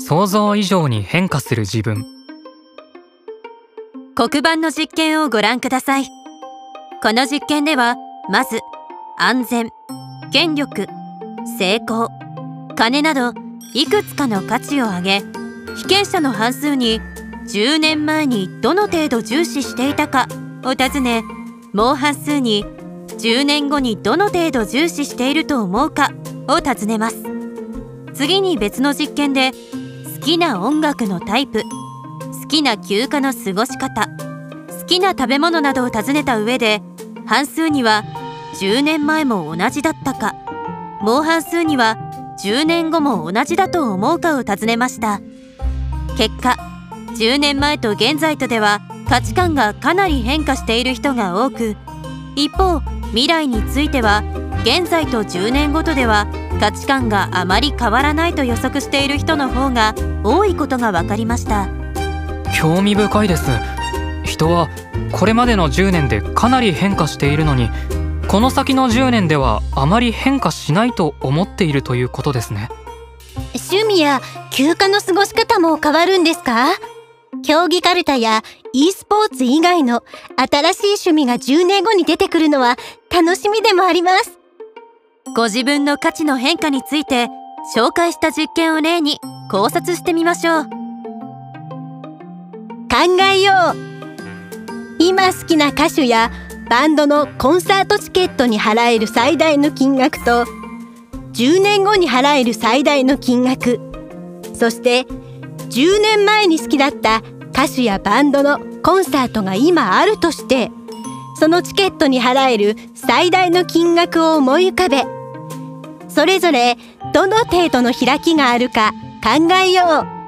想像以上に変化する自分。黒板の実験をご覧ください。この実験ではまず安全権力成功金などいくつかの価値を挙げ被験者の半数に10年前にどの程度重視していたかを尋ねもう半数に10年後にどの程度重視していると思うかを尋ねます。次に別の実験で好きな音楽のタイプ。好きな休暇の過ごし方。好きな食べ物などを尋ねた上で半数には10年前も同じだったか。もう半数には10年後も同じだと思うかを尋ねました。結果10年前と現在とでは価値観がかなり変化している人が多く。一方未来については現在と10年ごとでは価値観があまり変わらないと予測している人の方が多いことが分かりました。興味深いです。人はこれまでの10年でかなり変化しているのにこの先の10年ではあまり変化しないと思っているということですね。趣味や休暇の過ごし方も変わるんですか？競技カルタや e スポーツ以外の新しい趣味が10年後に出てくるのは楽しみでもありますご自分の価値の変化について紹介した実験を例に考察してみましょう。考えよう。今好きな歌手やバンドのコンサートチケットに払える最大の金額と10年後に払える最大の金額。そして10年前に好きだった歌手やバンドのコンサートが今あるとしてそのチケットに払える最大の金額を思い浮かべそれぞれどの程度の開きがあるか考えよう。